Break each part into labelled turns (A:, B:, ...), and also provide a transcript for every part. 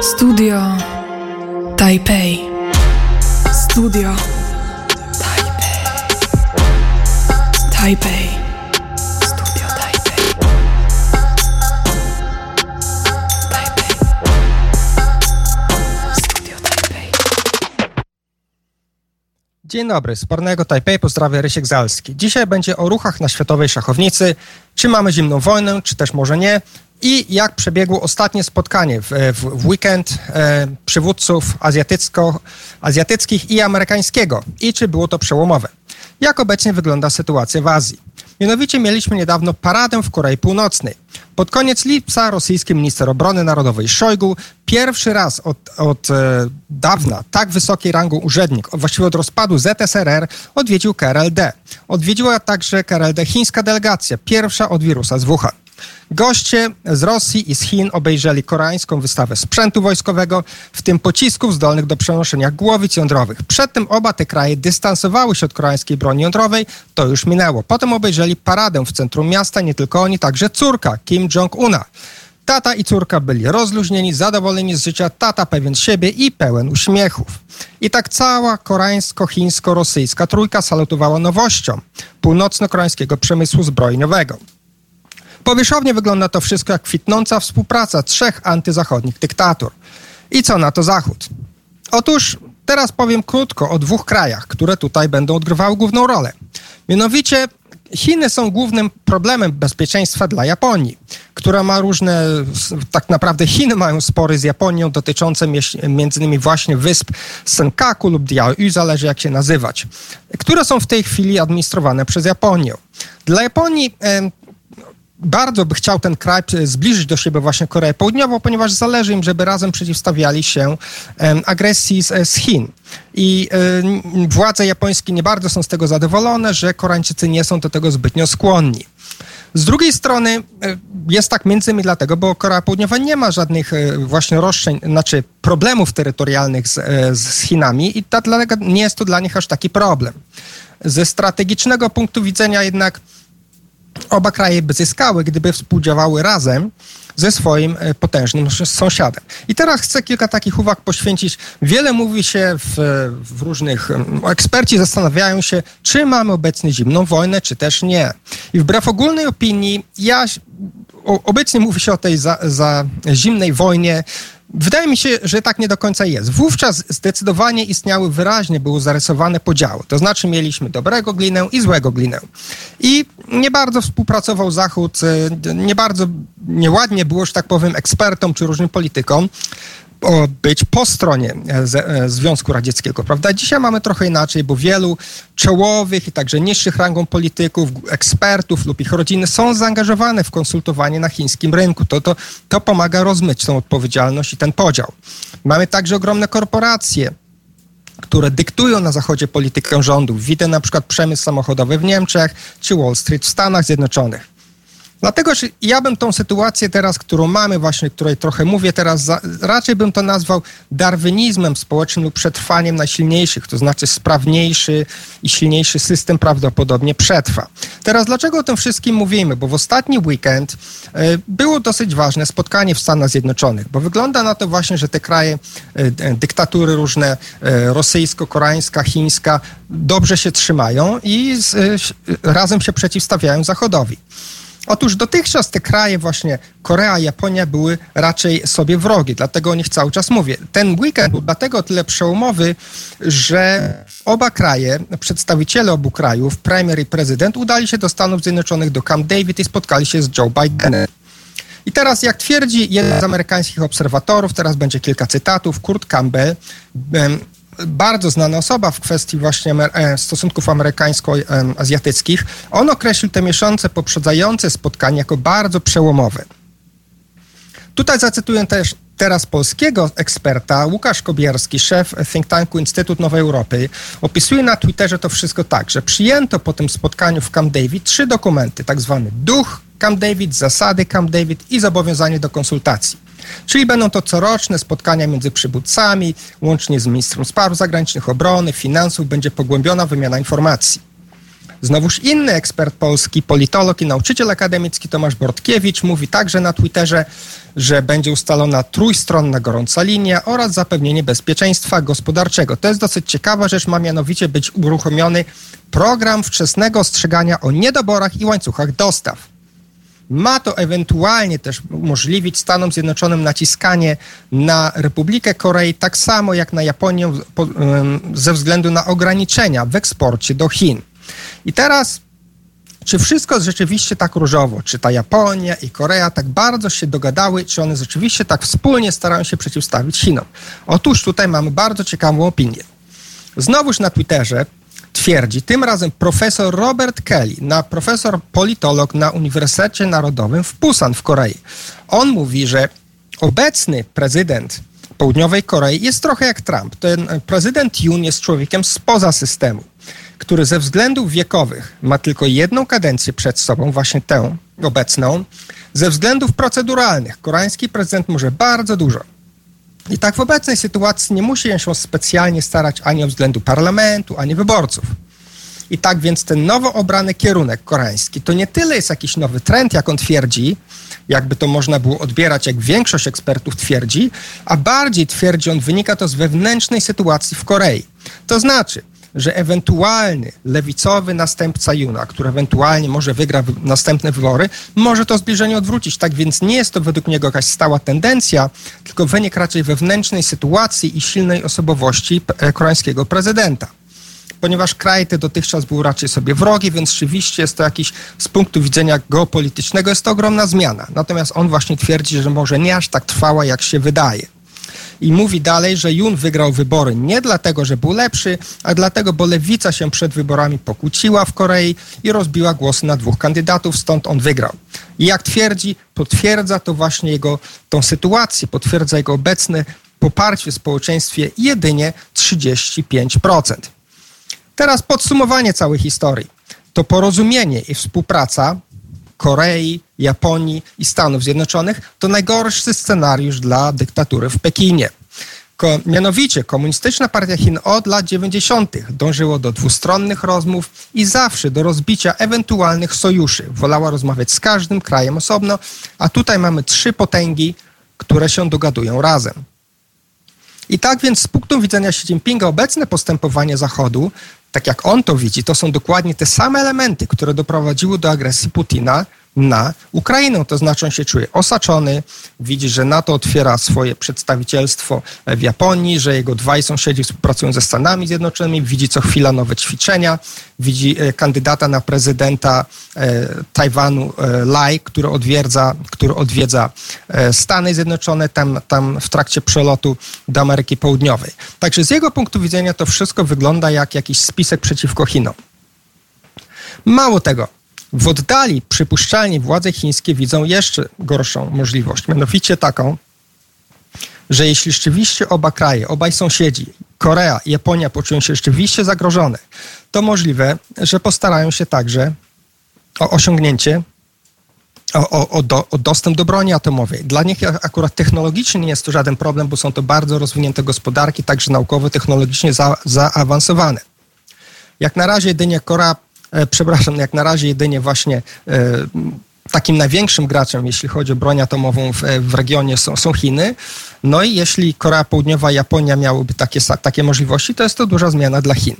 A: Studio Taipei. Studio Taipei. Taipei.
B: Dzień dobry, z Spornego Tajpej pozdrawia Rysiek Zalski. Dzisiaj będzie o ruchach na światowej szachownicy, czy mamy zimną wojnę, czy też może nie i jak przebiegło ostatnie spotkanie w, w, w weekend e, przywódców azjatycko, azjatyckich i amerykańskiego i czy było to przełomowe. Jak obecnie wygląda sytuacja w Azji? Mianowicie mieliśmy niedawno paradę w Korei Północnej. Pod koniec lipca rosyjski minister obrony narodowej Szojgu pierwszy raz od, od e, dawna tak wysokiej rangą urzędnik, właściwie od rozpadu ZSRR, odwiedził KRLD. Odwiedziła także KRLD chińska delegacja, pierwsza od wirusa z Wuhan. Goście z Rosji i z Chin obejrzeli koreańską wystawę sprzętu wojskowego, w tym pocisków zdolnych do przenoszenia głowic jądrowych. Przedtem oba te kraje dystansowały się od koreańskiej broni jądrowej, to już minęło. Potem obejrzeli paradę w centrum miasta, nie tylko oni, także córka Kim Jong-una. Tata i córka byli rozluźnieni, zadowoleni z życia, tata pewien siebie i pełen uśmiechów. I tak cała koreańsko-chińsko-rosyjska trójka salutowała nowością północno-koreańskiego przemysłu zbrojeniowego. Powierzchownie wygląda to wszystko jak kwitnąca współpraca trzech antyzachodnich dyktatur. I co na to Zachód? Otóż teraz powiem krótko o dwóch krajach, które tutaj będą odgrywały główną rolę. Mianowicie Chiny są głównym problemem bezpieczeństwa dla Japonii, która ma różne, tak naprawdę Chiny mają spory z Japonią dotyczące między innymi właśnie wysp Senkaku lub Diaoyu, zależy jak się nazywać, które są w tej chwili administrowane przez Japonię. Dla Japonii bardzo by chciał ten kraj zbliżyć do siebie właśnie Koreę Południową, ponieważ zależy im, żeby razem przeciwstawiali się agresji z, z Chin. I y, władze japońskie nie bardzo są z tego zadowolone, że Koreańczycy nie są do tego zbytnio skłonni. Z drugiej strony jest tak między innymi dlatego, bo Korea Południowa nie ma żadnych właśnie roszczeń, znaczy problemów terytorialnych z, z Chinami i dlatego nie jest to dla nich aż taki problem. Ze strategicznego punktu widzenia jednak oba kraje by zyskały, gdyby współdziałały razem ze swoim e, potężnym sąsiadem. I teraz chcę kilka takich uwag poświęcić. Wiele mówi się w, w różnych, eksperci zastanawiają się, czy mamy obecnie zimną wojnę, czy też nie. I wbrew ogólnej opinii, ja obecnie mówi się o tej za, za zimnej wojnie Wydaje mi się, że tak nie do końca jest. Wówczas zdecydowanie istniały wyraźnie, były zarysowane podziały. To znaczy mieliśmy dobrego glinę i złego glinę. I nie bardzo współpracował Zachód, e, nie bardzo, nieładnie było, że tak powiem, ekspertom czy różnym politykom być po stronie e, e, Związku Radzieckiego, prawda? Dzisiaj mamy trochę inaczej, bo wielu czołowych i także niższych rangą polityków, ekspertów lub ich rodziny są zaangażowane w konsultowanie na chińskim rynku. To, to, to pomaga rozmyć tą odpowiedzialność i ten podział. Mamy także ogromne korporacje, które dyktują na Zachodzie politykę rządów. Widzę na przykład przemysł samochodowy w Niemczech czy Wall Street w Stanach Zjednoczonych. Dlatego, że ja bym tą sytuację teraz, którą mamy właśnie, której trochę mówię teraz, za, raczej bym to nazwał darwinizmem społecznym lub przetrwaniem najsilniejszych, to znaczy sprawniejszy i silniejszy system prawdopodobnie przetrwa. Teraz dlaczego o tym wszystkim mówimy? Bo w ostatni weekend y, było dosyć ważne spotkanie w Stanach Zjednoczonych, bo wygląda na to właśnie, że te kraje, y, dyktatury różne, y, rosyjsko-koreańska, chińska, dobrze się trzymają i z, razem się przeciwstawiają Zachodowi. Otóż dotychczas te kraje właśnie Korea, Japonia były raczej sobie wrogie, dlatego o nich cały czas mówię. Ten weekend był dlatego tyle przełomowy, że oba kraje, przedstawiciele obu krajów, premier i prezydent, udali się do Stanów Zjednoczonych, do Camp David i spotkali się z Joe Bidenem. I teraz, jak twierdzi jeden z amerykańskich obserwatorów, teraz będzie kilka cytatów, Kurt Campbell, bardzo znana osoba w kwestii właśnie e, stosunków amerykańsko-azjatyckich, on określił te miesiące poprzedzające spotkanie jako bardzo przełomowe. Tutaj zacytuję też teraz polskiego eksperta, Łukasz Kobierski, szef think tanku Instytut Nowej Europy, opisuje na Twitterze to wszystko tak, że przyjęto po tym spotkaniu w Camp David trzy dokumenty, tak zwany duch Camp David, zasady Camp David i zobowiązanie do konsultacji. Czyli będą to coroczne spotkania między przywódcami, łącznie z ministrem spraw zagranicznych, obrony, finansów, będzie pogłębiona wymiana informacji. Znowuż inny ekspert polski, politolog i nauczyciel akademicki Tomasz Bortkiewicz mówi także na Twitterze, że będzie ustalona trójstronna gorąca linia oraz zapewnienie bezpieczeństwa gospodarczego. To jest dosyć ciekawa rzecz, ma mianowicie być uruchomiony program wczesnego ostrzegania o niedoborach i łańcuchach dostaw. Ma to ewentualnie też umożliwić Stanom Zjednoczonym naciskanie na Republikę Korei, tak samo jak na Japonię, ze względu na ograniczenia w eksporcie do Chin. I teraz, czy wszystko jest rzeczywiście tak różowo? Czy ta Japonia i Korea tak bardzo się dogadały? Czy one rzeczywiście tak wspólnie starają się przeciwstawić Chinom? Otóż tutaj mamy bardzo ciekawą opinię. Znowuż na Twitterze twierdzi tym razem profesor Robert Kelly, na profesor politolog na Uniwersytecie Narodowym w Busan w Korei. On mówi, że obecny prezydent Południowej Korei jest trochę jak Trump. Ten prezydent Yoon jest człowiekiem spoza systemu, który ze względów wiekowych ma tylko jedną kadencję przed sobą, właśnie tę obecną. Ze względów proceduralnych koreański prezydent może bardzo dużo. I tak w obecnej sytuacji nie musi się specjalnie starać ani o względu parlamentu, ani wyborców. I tak więc ten nowo obrany kierunek koreański to nie tyle jest jakiś nowy trend, jak on twierdzi, jakby to można było odbierać, jak większość ekspertów twierdzi, a bardziej twierdzi on, wynika to z wewnętrznej sytuacji w Korei. To znaczy, że ewentualny lewicowy następca Juna, który ewentualnie może wygra następne wybory, może to zbliżenie odwrócić. Tak więc nie jest to według niego jakaś stała tendencja, tylko wynik raczej wewnętrznej sytuacji i silnej osobowości e, koreańskiego prezydenta ponieważ kraj ten dotychczas był raczej sobie wrogi, więc rzeczywiście jest to jakiś, z punktu widzenia geopolitycznego, jest to ogromna zmiana. Natomiast on właśnie twierdzi, że może nie aż tak trwała, jak się wydaje. I mówi dalej, że Jun wygrał wybory nie dlatego, że był lepszy, a dlatego, bo lewica się przed wyborami pokłóciła w Korei i rozbiła głosy na dwóch kandydatów, stąd on wygrał. I jak twierdzi, potwierdza to właśnie jego tą sytuację, potwierdza jego obecne poparcie w społeczeństwie jedynie 35%. Teraz podsumowanie całej historii. To porozumienie i współpraca Korei, Japonii i Stanów Zjednoczonych to najgorszy scenariusz dla dyktatury w Pekinie. Ko, mianowicie Komunistyczna Partia Chin od lat 90. dążyło do dwustronnych rozmów i zawsze do rozbicia ewentualnych sojuszy. Wolała rozmawiać z każdym krajem osobno, a tutaj mamy trzy potęgi, które się dogadują razem. I tak więc z punktu widzenia Xi Jinpinga obecne postępowanie Zachodu tak jak on to widzi, to są dokładnie te same elementy, które doprowadziły do agresji Putina na Ukrainę. To znaczy on się czuje osaczony, widzi, że NATO otwiera swoje przedstawicielstwo w Japonii, że jego dwaj sąsiedzi współpracują ze Stanami Zjednoczonymi, widzi co chwila nowe ćwiczenia, widzi e, kandydata na prezydenta e, Tajwanu e, Lai, który odwiedza, który odwiedza Stany Zjednoczone tam, tam w trakcie przelotu do Ameryki Południowej. Także z jego punktu widzenia to wszystko wygląda jak jakiś spisek przeciwko Chinom. Mało tego, w oddali przypuszczalnie władze chińskie widzą jeszcze gorszą możliwość, mianowicie taką, że jeśli rzeczywiście oba kraje, obaj sąsiedzi, Korea i Japonia poczują się rzeczywiście zagrożone, to możliwe, że postarają się także o osiągnięcie, o, o, o, do, o dostęp do broni atomowej. Dla nich akurat technologicznie nie jest to żaden problem, bo są to bardzo rozwinięte gospodarki, także naukowo, technologicznie za, zaawansowane. Jak na razie jedynie Korea przepraszam, jak na razie jedynie właśnie e, takim największym graczem, jeśli chodzi o broń atomową w, w, regionie są, są Chiny. No i jeśli Korea Południowa i Japonia miałyby takie, takie możliwości, to jest to duża zmiana dla Chin.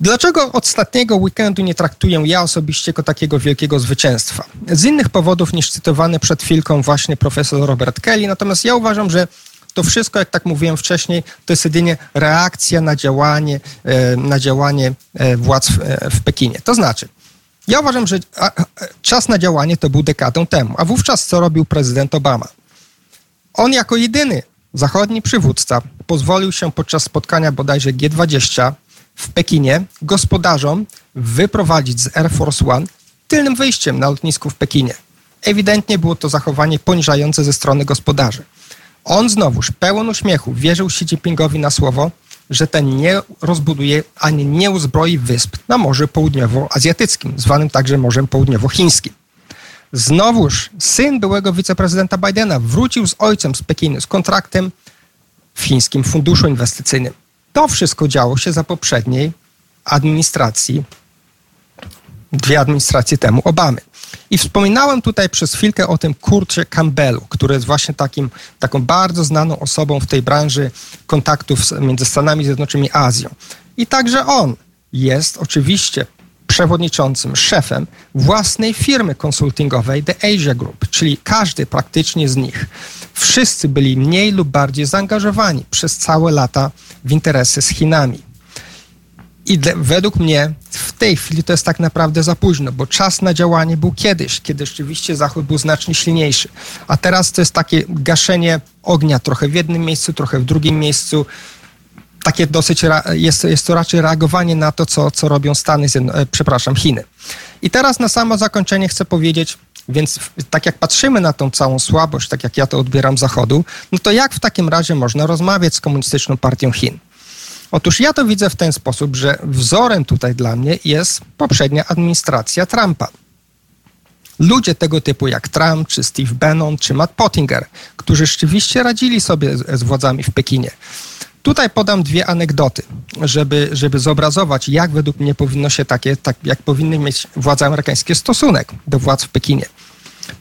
B: Dlaczego ostatniego weekendu nie traktuję ja osobiście jako takiego wielkiego zwycięstwa? Z innych powodów niż cytowany przed chwilką właśnie profesor Robert Kelly, natomiast ja uważam, że to wszystko, jak tak mówiłem wcześniej, to jest jedynie reakcja na działanie, e, na działanie e, władz w Pekinie. To znaczy, ja uważam, że czas na działanie to był dekadę temu. A wówczas co robił prezydent Obama? On jako jedyny zachodni przywódca pozwolił się podczas spotkania bodajże G20 w Pekinie gospodarzom wyprowadzić z Air Force One tylnym wyjściem na lotnisku w Pekinie. Ewidentnie było to zachowanie poniżające ze strony gospodarzy. On znowuż, pełen uśmiechu, wierzył Xi Jinpingowi na słowo, że ten nie rozbuduje ani nie uzbroi wysp na Morzu Południowoazjatyckim, zwanym także Morzem Południowochińskim. Znowuż syn byłego wiceprezydenta Bidena wrócił z ojcem z Pekinu z kontraktem w chińskim funduszu inwestycyjnym. To wszystko działo się za poprzedniej administracji dwie administracje temu Obamy. I wspominałem tutaj przez chwilkę o tym Kurcie Campbellu, który jest właśnie takim, taką bardzo znaną osobą w tej branży kontaktów między Stanami Zjednoczonymi a Azją. I także on jest oczywiście przewodniczącym, szefem własnej firmy konsultingowej The Asia Group, czyli każdy praktycznie z nich. Wszyscy byli mniej lub bardziej zaangażowani przez całe lata w interesy z Chinami. I według mnie tej chwili to jest tak naprawdę za późno, bo czas na działanie był kiedyś, kiedy rzeczywiście Zachód był znacznie silniejszy. A teraz to jest takie gaszenie ognia trochę w jednym miejscu, trochę w drugim miejscu. Takie dosyć, jest, jest to raczej reagowanie na to, co, co robią Stany, e, przepraszam, Chiny. I teraz na samo zakończenie chcę powiedzieć, więc tak jak patrzymy na tą całą słabość, tak jak ja to odbieram Zachodu, no to jak w takim razie można rozmawiać z Komunistyczną Partią Chin? Otóż ja to widzę w ten sposób, że wzorem tutaj dla mnie jest poprzednia administracja Trumpa. Ludzie tego typu jak Trump, czy Steve Bannon, czy Matt Pottinger, którzy rzeczywiście radzili sobie z, władzami w Pekinie. Tutaj podam dwie anegdoty, żeby, żeby zobrazować, jak według mnie powinno się takie, tak, jak powinny mieć władze amerykańskie stosunek do władz w Pekinie.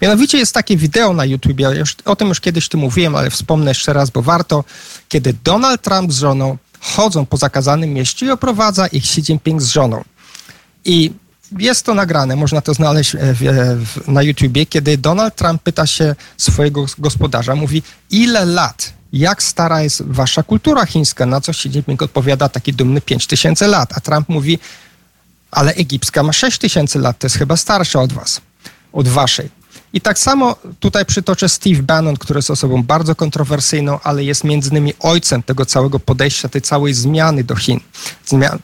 B: Mianowicie jest takie wideo na YouTube, o tym już kiedyś tu mówiłem, ale wspomnę jeszcze raz, bo warto, kiedy Donald Trump z żoną chodzą po zakazanym mieście i oprowadza ich Xi Jinping z żoną. I jest to nagrane, można to znaleźć w, w, na YouTubie, kiedy Donald Trump pyta się swojego gospodarza, mówi, ile lat, jak stara jest wasza kultura chińska, na co Xi Jinping odpowiada taki dumny 5 tysięcy lat, a Trump mówi, ale egipska ma 6 tysięcy lat, to jest chyba starsza od was, od waszej. I tak samo tutaj przytoczę Steve Bannon, który jest osobą bardzo kontrowersyjną, ale jest między innymi ojcem tego całego podejścia, tej całej zmiany do Chin,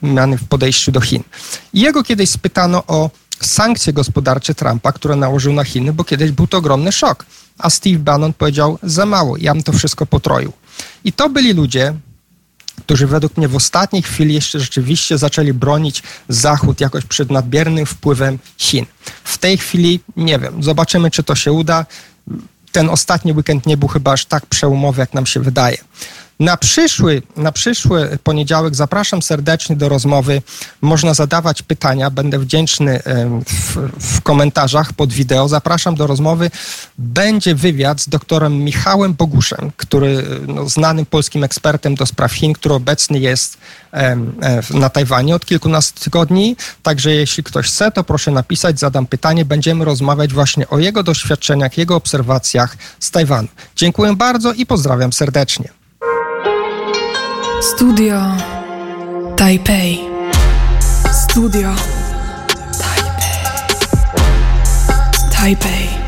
B: zmiany w podejściu do Chin. I jego kiedyś spytano o sankcje gospodarcze Trumpa, które nałożył na Chiny, bo kiedyś był to ogromny szok. A Steve Bannon powiedział, za mało, ja bym to wszystko potroił. I to byli ludzie, którzy według mnie w ostatniej chwili jeszcze rzeczywiście zaczęli bronić Zachód jakoś przed nadmiernym wpływem Chin. W tej chwili nie wiem, zobaczymy, czy to się uda. Ten ostatni weekend nie był chyba aż tak przełomowy, jak nam się wydaje. Na przyszły, na przyszły poniedziałek zapraszam serdecznie do rozmowy. Można zadawać pytania, będę wdzięczny w, w, komentarzach pod wideo. Zapraszam do rozmowy. Będzie wywiad z doktorem Michałem Boguszem, który no, znanym polskim ekspertem do spraw Chin, który obecny jest na Tajwanie od kilkunastu tygodni. Także jeśli ktoś chce, to proszę napisać, zadam pytanie. Będziemy rozmawiać właśnie o jego doświadczeniach, jego obserwacjach z Tajwanu. Dziękuję bardzo i pozdrawiam serdecznie.
A: Studio Taipei. Studio Taipei. Taipei.